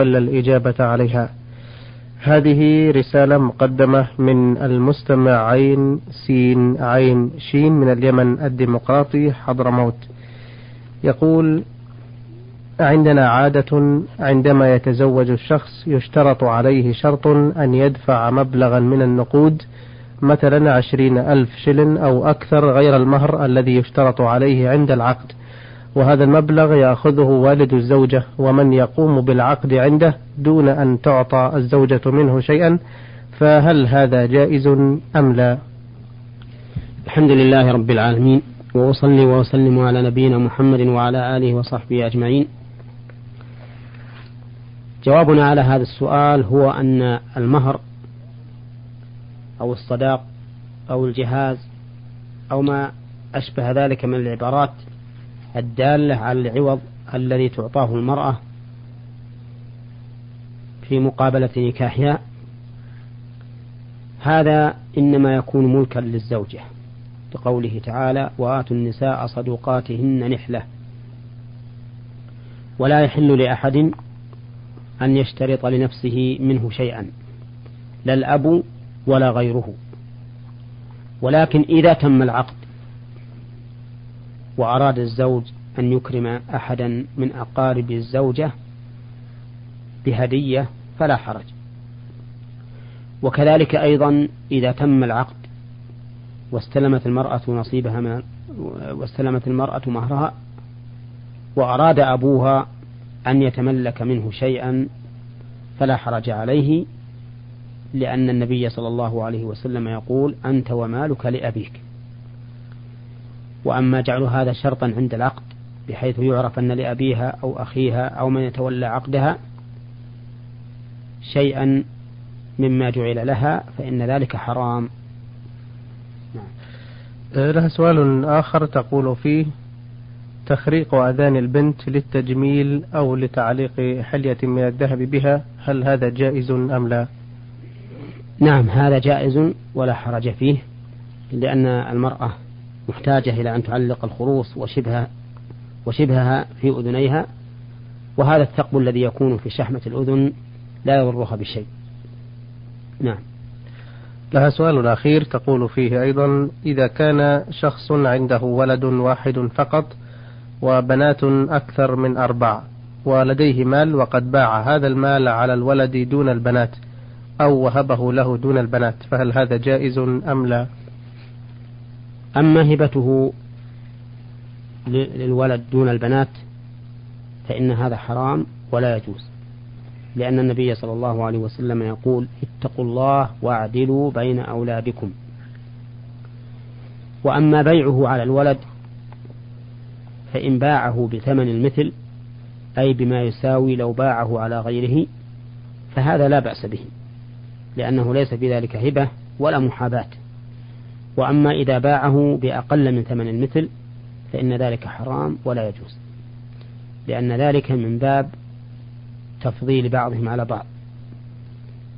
ولا الإجابة عليها. هذه رسالة مقدمة من المستمع عين سين عين شين من اليمن الديمقراطي حضرموت. يقول عندنا عادة عندما يتزوج الشخص يشترط عليه شرط أن يدفع مبلغا من النقود مثلا عشرين ألف شلن أو أكثر غير المهر الذي يشترط عليه عند العقد. وهذا المبلغ يأخذه والد الزوجة ومن يقوم بالعقد عنده دون أن تعطى الزوجة منه شيئا فهل هذا جائز أم لا؟ الحمد لله رب العالمين وأصلي وأسلم على نبينا محمد وعلى آله وصحبه أجمعين. جوابنا على هذا السؤال هو أن المهر أو الصداق أو الجهاز أو ما أشبه ذلك من العبارات الدالة على العوض الذي تعطاه المرأة في مقابلة نكاحها. هذا إنما يكون ملكا للزوجة لقوله تعالى وآتوا النساء صدوقاتهن نحلة ولا يحل لأحد أن يشترط لنفسه منه شيئا لا الأب ولا غيره. ولكن إذا تم العقد وأراد الزوج أن يكرم أحدا من أقارب الزوجة بهدية فلا حرج. وكذلك أيضا إذا تم العقد واستلمت المرأة نصيبها من واستلمت المرأة مهرها وأراد أبوها أن يتملك منه شيئا فلا حرج عليه لأن النبي صلى الله عليه وسلم يقول أنت ومالك لأبيك. وأما جعل هذا شرطا عند العقد بحيث يعرف أن لأبيها أو أخيها أو من يتولى عقدها شيئا مما جعل لها فإن ذلك حرام نعم. أه، لها سؤال آخر تقول فيه تخريق أذان البنت للتجميل أو لتعليق حلية من الذهب بها هل هذا جائز أم لا نعم هذا جائز ولا حرج فيه لأن المرأة محتاجة إلى أن تعلق الخروص وشبهها وشبهها في أذنيها وهذا الثقب الذي يكون في شحمة الأذن لا يضرها بشيء. نعم. لها سؤال أخير تقول فيه أيضا إذا كان شخص عنده ولد واحد فقط وبنات أكثر من أربع ولديه مال وقد باع هذا المال على الولد دون البنات أو وهبه له دون البنات فهل هذا جائز أم لا؟ أما هبته للولد دون البنات فإن هذا حرام ولا يجوز لأن النبي صلى الله عليه وسلم يقول اتقوا الله واعدلوا بين أولادكم. وأما بيعه على الولد فإن باعه بثمن المثل أي بما يساوي لو باعه على غيره فهذا لا بأس به لأنه ليس في ذلك هبة ولا محاباة. وأما إذا باعه بأقل من ثمن المثل فإن ذلك حرام ولا يجوز لأن ذلك من باب تفضيل بعضهم على بعض.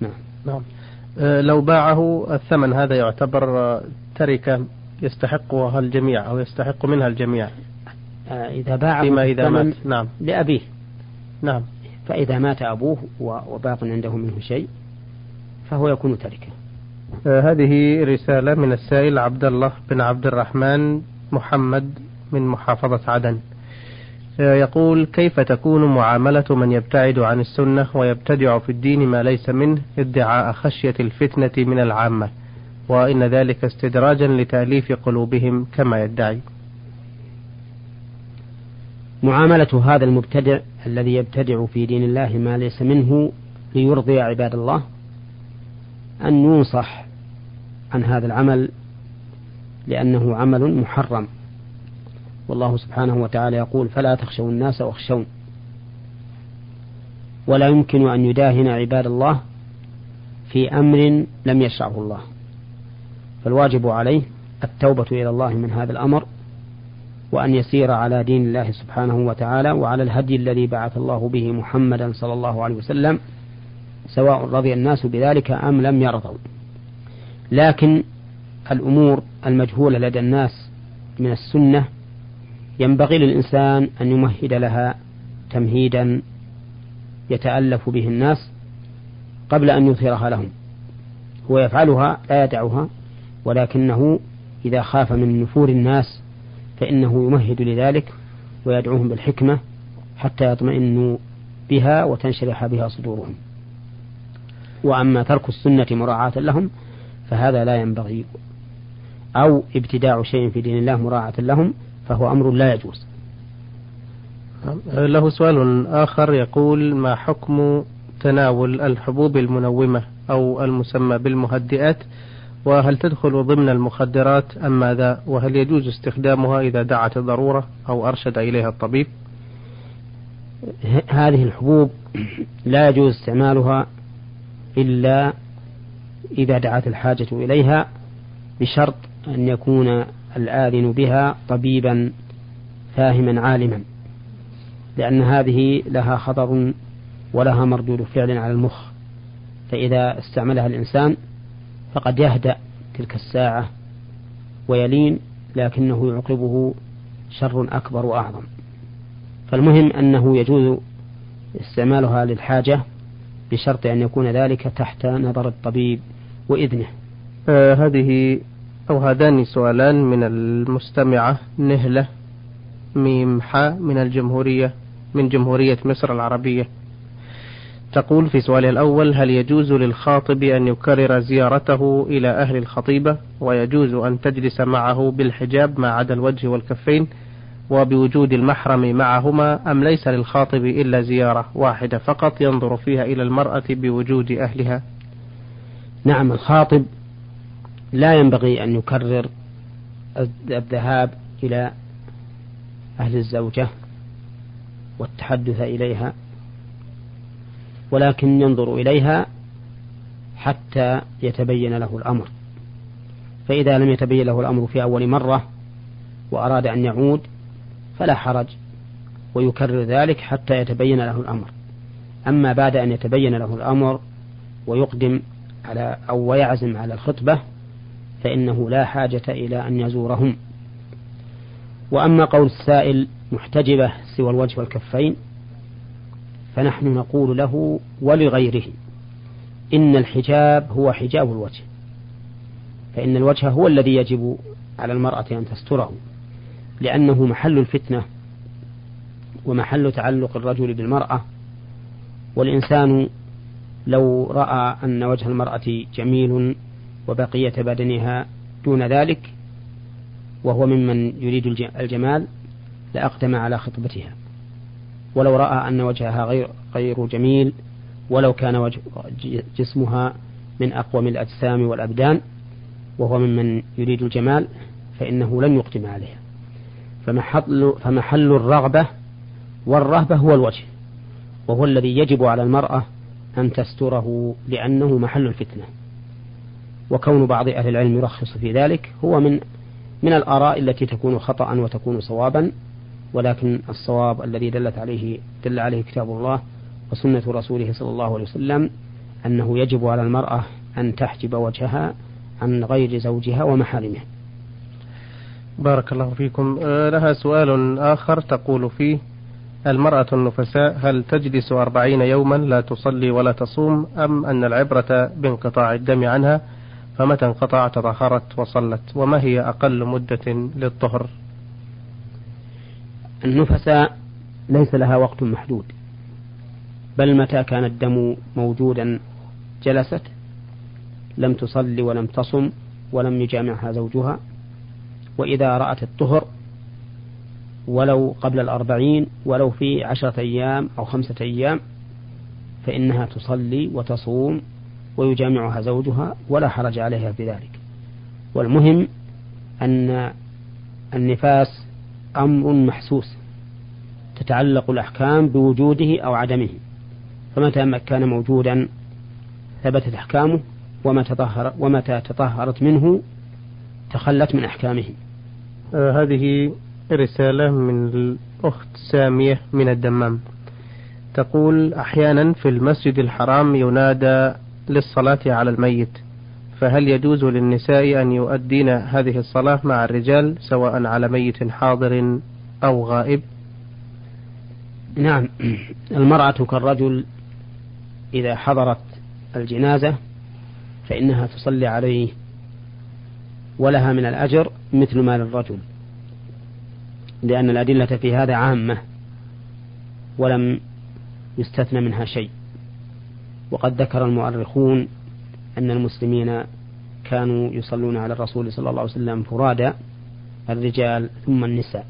نعم. نعم. أه لو باعه الثمن هذا يعتبر تركة يستحقها الجميع أو يستحق منها الجميع. أه إذا باعه فيما إذا مات. نعم. لأبيه. نعم. فإذا مات أبوه وباق عنده منه شيء فهو يكون تركة. هذه رسالة من السائل عبد الله بن عبد الرحمن محمد من محافظة عدن. آه يقول كيف تكون معاملة من يبتعد عن السنة ويبتدع في الدين ما ليس منه ادعاء خشية الفتنة من العامة؟ وإن ذلك استدراجا لتأليف قلوبهم كما يدعي. معاملة هذا المبتدع الذي يبتدع في دين الله ما ليس منه ليرضي عباد الله؟ أن ينصح عن هذا العمل لأنه عمل محرم. والله سبحانه وتعالى يقول فلا تخشوا الناس واخشون. ولا يمكن أن يداهن عباد الله في أمر لم يشرعه الله. فالواجب عليه التوبة إلى الله من هذا الأمر وأن يسير على دين الله سبحانه وتعالى وعلى الهدي الذي بعث الله به محمدا صلى الله عليه وسلم سواء رضي الناس بذلك أم لم يرضوا. لكن الأمور المجهولة لدى الناس من السنة ينبغي للإنسان أن يمهد لها تمهيدا يتألف به الناس قبل أن يظهرها لهم. هو يفعلها لا يدعها ولكنه إذا خاف من نفور الناس فإنه يمهد لذلك ويدعوهم بالحكمة حتى يطمئنوا بها وتنشرح بها صدورهم. وأما ترك السنة مراعاة لهم فهذا لا ينبغي أو ابتداع شيء في دين الله مراعاة لهم فهو أمر لا يجوز. له سؤال آخر يقول ما حكم تناول الحبوب المنومة أو المسمى بالمهدئات؟ وهل تدخل ضمن المخدرات أم ماذا؟ وهل يجوز استخدامها إذا دعت الضرورة أو أرشد إليها الطبيب؟ هذه الحبوب لا يجوز استعمالها إلا إذا دعت الحاجة إليها بشرط أن يكون الآذن بها طبيبا فاهما عالما لأن هذه لها خطر ولها مردود فعل على المخ. فإذا استعملها الإنسان فقد يهدأ تلك الساعة ويلين لكنه يعقبه شر أكبر وأعظم. فالمهم أنه يجوز استعمالها للحاجة بشرط أن يكون ذلك تحت نظر الطبيب وإذنه. آه هذه أو هذان سؤالان من المستمعة نهلة ميم من الجمهورية من جمهورية مصر العربية. تقول في سؤالها الأول هل يجوز للخاطب أن يكرر زيارته إلى أهل الخطيبة؟ ويجوز أن تجلس معه بالحجاب ما عدا الوجه والكفين؟ وبوجود المحرم معهما أم ليس للخاطب إلا زيارة واحدة فقط ينظر فيها إلى المرأة بوجود أهلها؟ نعم الخاطب لا ينبغي أن يكرر الذهاب إلى أهل الزوجة والتحدث إليها ولكن ينظر إليها حتى يتبين له الأمر. فإذا لم يتبين له الأمر في أول مرة وأراد أن يعود فلا حرج ويكرر ذلك حتى يتبين له الأمر. أما بعد أن يتبين له الأمر ويقدم على أو ويعزم على الخطبة فإنه لا حاجة إلى أن يزورهم. وأما قول السائل محتجبة سوى الوجه والكفين فنحن نقول له ولغيره إن الحجاب هو حجاب الوجه فإن الوجه هو الذي يجب على المرأة أن تستره. لأنه محل الفتنة ومحل تعلق الرجل بالمرأة والإنسان لو رأى أن وجه المرأة جميل وبقية بدنها دون ذلك وهو ممن يريد الجمال لأقدم على خطبتها. ولو رأى أن وجهها غير غير جميل ولو كان وجه جسمها من أقوم الأجسام والأبدان وهو ممن يريد الجمال فإنه لن يقدم عليها. فمحل, فمحل الرغبة والرهبة هو الوجه وهو الذي يجب على المرأة أن تستره لأنه محل الفتنة. وكون بعض أهل العلم يرخص في ذلك هو من من الآراء التي تكون خطأ وتكون صوابا ولكن الصواب الذي دلت عليه دل عليه كتاب الله وسنة رسوله صلى الله عليه وسلم أنه يجب على المرأة أن تحجب وجهها عن غير زوجها ومحارمه بارك الله فيكم. آه، لها سؤال آخر تقول فيه المرأة النفساء هل تجلس أربعين يوما لا تصلي ولا تصوم؟ أم أن العبرة بانقطاع الدم عنها؟ فمتى انقطع تطهرت وصلت؟ وما هي أقل مدة للطهر؟ النفساء ليس لها وقت محدود. بل متى كان الدم موجودا جلست؟ لم تصلي ولم تصم ولم يجامعها زوجها. وإذا رأت الطهر ولو قبل الأربعين ولو في عشرة أيام أو خمسة أيام فإنها تصلي وتصوم ويجامعها زوجها ولا حرج عليها في ذلك والمهم أن النفاس أمر محسوس تتعلق الأحكام بوجوده أو عدمه. فمتى كان موجودا ثبتت أحكامه وما تطهر ومتى تطهرت منه تخلت من أحكامه. آه هذه رسالة من الأخت سامية من الدمام. تقول أحيانا في المسجد الحرام ينادى للصلاة على الميت فهل يجوز للنساء أن يؤدين هذه الصلاة مع الرجال سواء على ميت حاضر أو غائب؟ نعم. المرأة كالرجل إذا حضرت الجنازة فإنها تصلي عليه ولها من الأجر مثل ما للرجل لأن الأدلة في هذا عامة ولم يستثنى منها شيء. وقد ذكر المؤرخون أن المسلمين كانوا يصلون على الرسول صلى الله عليه وسلم فرادى الرجال ثم النساء.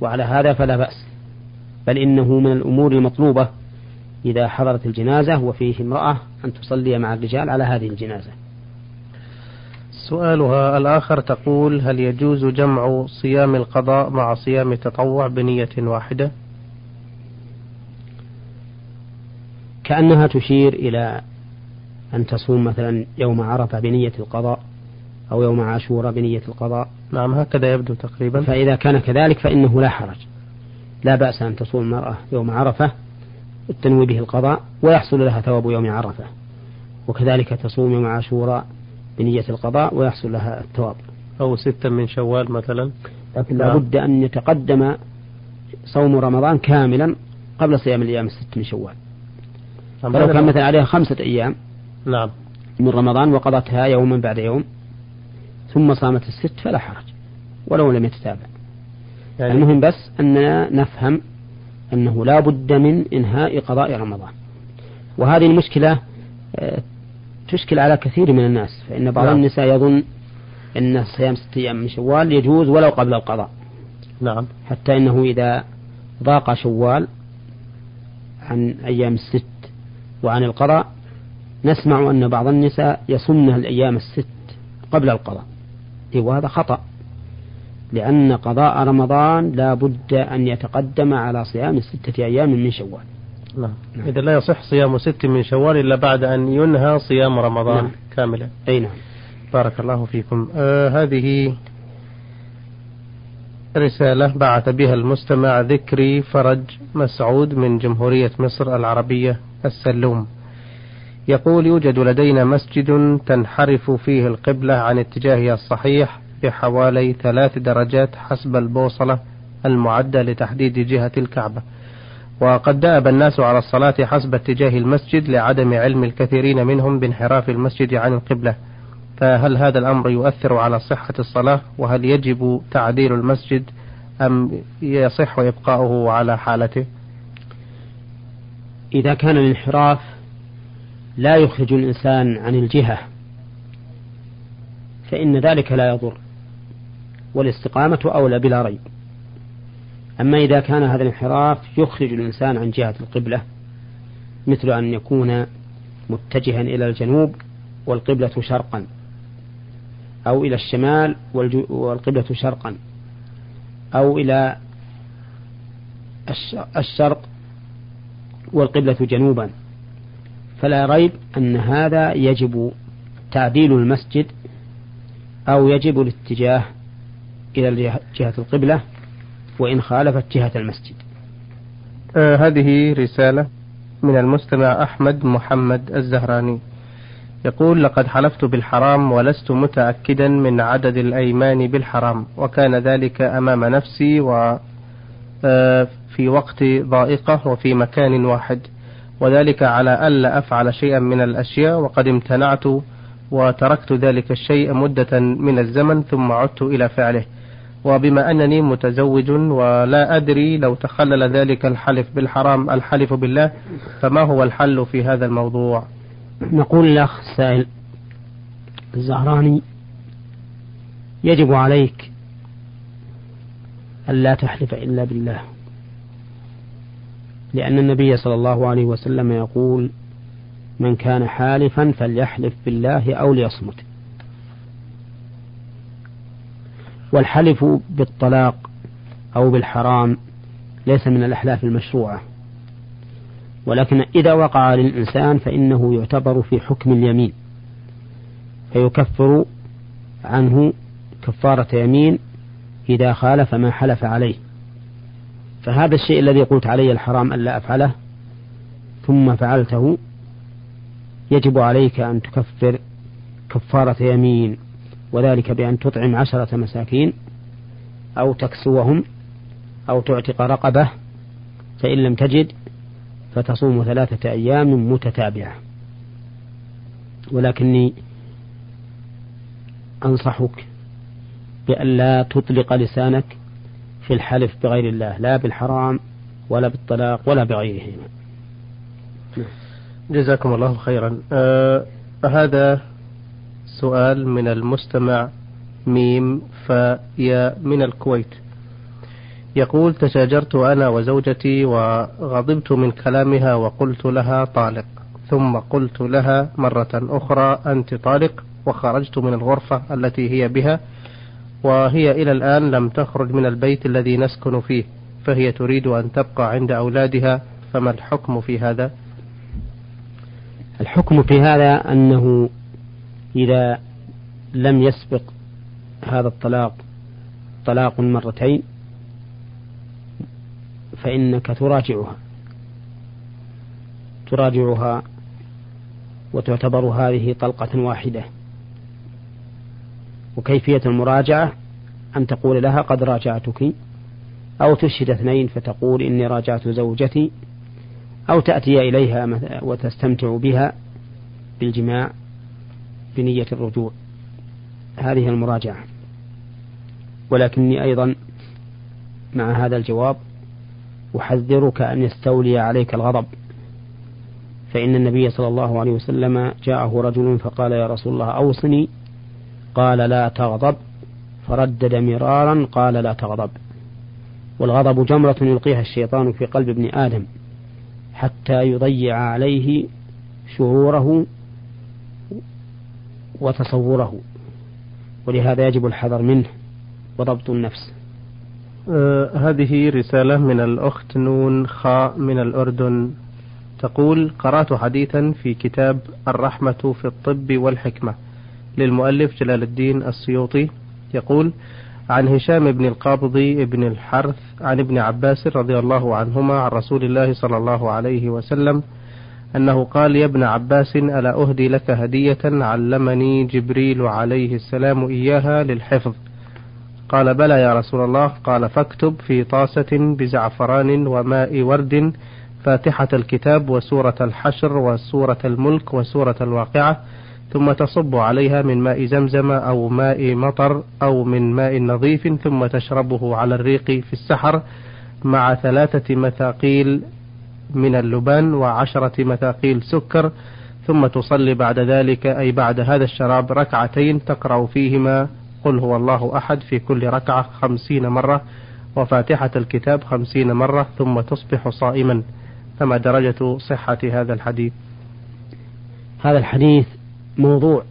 وعلى هذا فلا بأس بل إنه من الأمور المطلوبة إذا حضرت الجنازة وفيه امرأة أن تصلي مع الرجال على هذه الجنازة. سؤالها الآخر تقول هل يجوز جمع صيام القضاء مع صيام التطوع بنية واحدة؟ كأنها تشير إلى أن تصوم مثلا يوم عرفة بنية القضاء أو يوم عاشوراء بنية القضاء. نعم هكذا يبدو تقريبا. فإذا كان كذلك فإنه لا حرج. لا بأس أن تصوم المرأة يوم عرفة التنوي به القضاء ويحصل لها ثواب يوم عرفة. وكذلك تصوم يوم عاشوراء بنية القضاء ويحصل لها الثواب أو ستة من شوال مثلا لكن. لابد أن يتقدم صوم رمضان كاملا قبل صيام الأيام الست من شوال. فلو كان مثلا عليها خمسة أيام نعم من رمضان وقضتها يوما بعد يوم ثم صامت الست فلا حرج ولو لم يتتابع يعني المهم بس أننا نفهم أنه لا بد من إنهاء قضاء رمضان وهذه المشكلة آه، تشكل على كثير من الناس فإن بعض نعم. النساء يظن أن صيام ستة أيام من شوال يجوز ولو قبل القضاء. نعم. حتى إنه إذا ضاق شوال عن أيام الست وعن القضاء نسمع أن بعض النساء يصمن الأيام الست قبل القضاء. إيه، وهذا خطأ. لأن قضاء رمضان لا بد أن يتقدم على صيام ستة أيام من شوال. نعم. نعم. إذا لا يصح صيام ست من شوال إلا بعد أن ينهى صيام رمضان نعم. كاملا أي نعم بارك الله فيكم آه هذه رسالة بعث بها المستمع ذكري فرج مسعود من جمهورية مصر العربية السلوم يقول يوجد لدينا مسجد تنحرف فيه القبلة عن اتجاهها الصحيح بحوالي ثلاث درجات حسب البوصلة المعدة لتحديد جهة الكعبة وقد دأب الناس على الصلاة حسب اتجاه المسجد لعدم علم الكثيرين منهم بانحراف المسجد عن القبلة. فهل هذا الأمر يؤثر على صحة الصلاة؟ وهل يجب تعديل المسجد أم يصح إبقاؤه على حالته؟ إذا كان الانحراف لا يخرج الإنسان عن الجهة فإن ذلك لا يضر والاستقامة أولى بلا ريب. أما إذا كان هذا الانحراف يخرج الإنسان عن جهة القبلة مثل أن يكون متجها إلى الجنوب والقبلة شرقا أو إلى الشمال والقبلة شرقا أو إلى الشرق والقبلة جنوبا. فلا ريب أن هذا يجب تعديل المسجد أو يجب الاتجاه إلى جهة القبلة وإن خالفت جهة المسجد. آه هذه رسالة من المستمع أحمد محمد الزهراني. يقول لقد حلفت بالحرام ولست متأكدا من عدد الأيمان بالحرام وكان ذلك أمام نفسي و آه، في وقت ضائقة وفي مكان واحد وذلك على ألا أفعل شيئا من الأشياء وقد امتنعت وتركت ذلك الشيء مدة من الزمن ثم عدت إلى فعله. وبما أنني متزوج ولا أدري لو تخلل ذلك الحلف بالحرام الحلف بالله فما هو الحل في هذا الموضوع؟ نقول الأخ السائل الزهراني يجب عليك ألا تحلف إلا بالله. لأن النبي صلى الله عليه وسلم يقول من كان حالفا فليحلف بالله أو ليصمت. والحلف بالطلاق أو بالحرام ليس من الأحلاف المشروعة. ولكن إذا وقع للإنسان فإنه يعتبر في حكم اليمين فيكفر عنه كفارة يمين إذا خالف ما حلف عليه. فهذا الشيء الذي قلت علي الحرام ألا أفعله ثم فعلته يجب عليك أن تكفر كفارة يمين. وذلك بأن تطعم عشرة مساكين أو تكسوهم أو تعتق رقبة فإن لم تجد فتصوم ثلاثة أيام متتابعة. ولكني أنصحك بأن لا تطلق لسانك في الحلف بغير الله لا بالحرام ولا بالطلاق ولا بغيرهما. جزاكم الله خيرا. آه هذا سؤال من المستمع ميم فيا من الكويت يقول تشاجرت أنا وزوجتي وغضبت من كلامها وقلت لها طالق ثم قلت لها مرة أخرى أنت طالق وخرجت من الغرفة التي هي بها وهي إلى الآن لم تخرج من البيت الذي نسكن فيه فهي تريد أن تبقى عند أولادها فما الحكم في هذا؟ الحكم في هذا أنه إذا لم يسبق هذا الطلاق طلاق مرتين فإنك تراجعها. تراجعها وتعتبر هذه طلقة واحدة. وكيفية المراجعة؟ أن تقول لها قد راجعتك أو تشهد اثنين فتقول إني راجعت زوجتي أو تأتي إليها وتستمتع بها بالجماع. بنية الرجوع. هذه المراجعة. ولكني أيضا مع هذا الجواب أحذرك أن يستولي عليك الغضب. فإن النبي صلى الله عليه وسلم جاءه رجل فقال يا رسول الله أوصني. قال لا تغضب. فردد مرارا قال لا تغضب. والغضب جمرة يلقيها الشيطان في قلب ابن آدم حتى يضيع عليه شعوره وتصوره. ولهذا يجب الحذر منه وضبط النفس. آه هذه رسالة من الأخت نون خاء من الأردن. تقول قرأت حديثا في كتاب الرحمة في الطب والحكمة للمؤلف جلال الدين السيوطي. يقول عن هشام بن القابضي بن الحرث عن ابن عباس رضي الله عنهما عن رسول الله صلى الله عليه وسلم أنه قال يا ابن عباس ألا أهدي لك هدية علمني جبريل عليه السلام إياها للحفظ؟ قال بلى يا رسول الله. قال فاكتب في طاسة بزعفران وماء ورد فاتحة الكتاب وسورة الحشر وسورة الملك وسورة الواقعة ثم تصب عليها من ماء زمزم أو ماء مطر أو من ماء نظيف ثم تشربه على الريق في السحر مع ثلاثة مثاقيل من اللبان وعشرة مثاقيل سكر ثم تصلي بعد ذلك أي بعد هذا الشراب ركعتين تقرأ فيهما قل هو الله أحد في كل ركعة خمسين مرة وفاتحة الكتاب خمسين مرة ثم تصبح صائما فما درجة صحة هذا الحديث هذا الحديث موضوع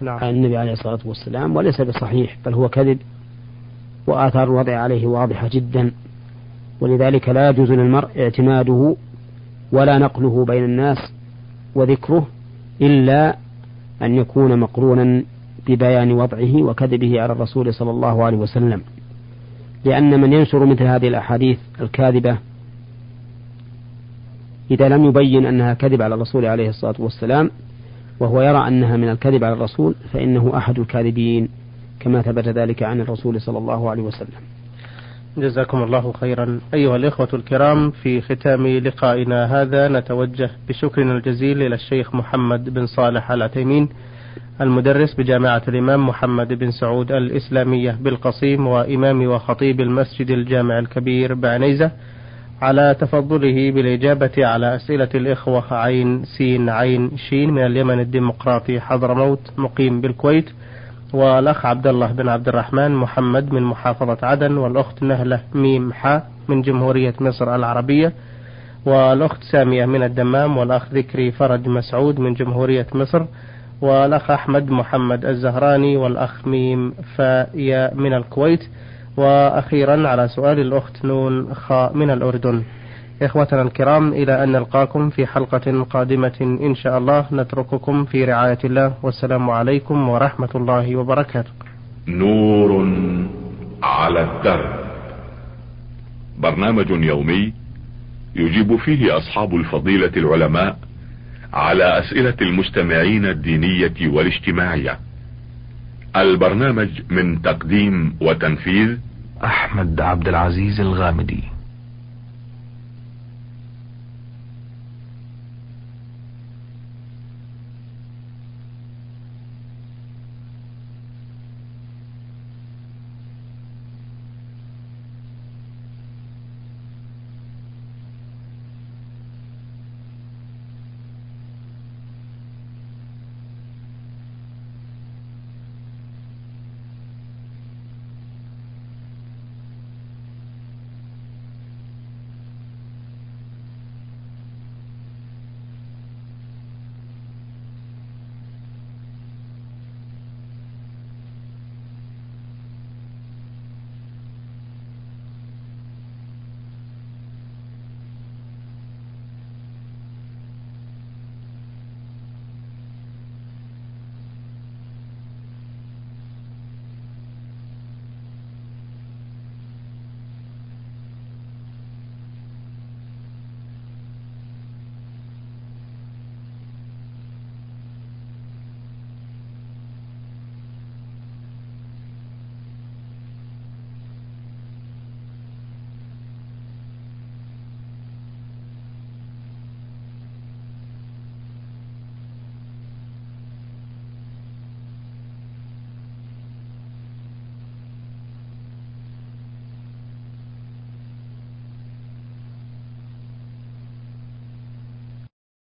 نعم. عن النبي عليه الصلاة والسلام وليس بصحيح بل هو كذب وآثار الوضع عليه واضحة جدا ولذلك لا يجوز للمرء اعتماده ولا نقله بين الناس وذكره إلا أن يكون مقرونا ببيان وضعه وكذبه على الرسول صلى الله عليه وسلم. لأن من ينشر مثل هذه الأحاديث الكاذبة إذا لم يبين أنها كذب على الرسول عليه الصلاة والسلام وهو يرى أنها من الكذب على الرسول فإنه أحد الكاذبين كما ثبت ذلك عن الرسول صلى الله عليه وسلم. جزاكم الله خيرا. أيها الإخوة الكرام في ختام لقائنا هذا نتوجه بشكرنا الجزيل إلى الشيخ محمد بن صالح العتيمين المدرس بجامعة الإمام محمد بن سعود الإسلامية بالقصيم وإمام وخطيب المسجد الجامع الكبير بعنيزة على تفضله بالإجابة على أسئلة الإخوة عين سين عين شين من اليمن الديمقراطي حضرموت مقيم بالكويت. والأخ عبد الله بن عبد الرحمن محمد من محافظة عدن والأخت نهلة ميم حا من جمهورية مصر العربية والأخت سامية من الدمام والأخ ذكري فرج مسعود من جمهورية مصر والأخ أحمد محمد الزهراني والأخ ميم فايا من الكويت وأخيرا على سؤال الأخت نون خاء من الأردن. إخوتنا الكرام إلى أن نلقاكم في حلقة قادمة إن شاء الله. نترككم في رعاية الله. والسلام عليكم ورحمة الله وبركاته. نور على الدرب. برنامج يومي يجيب فيه أصحاب الفضيلة العلماء على أسئلة المستمعين الدينية والاجتماعية. البرنامج من تقديم وتنفيذ أحمد عبد العزيز الغامدي.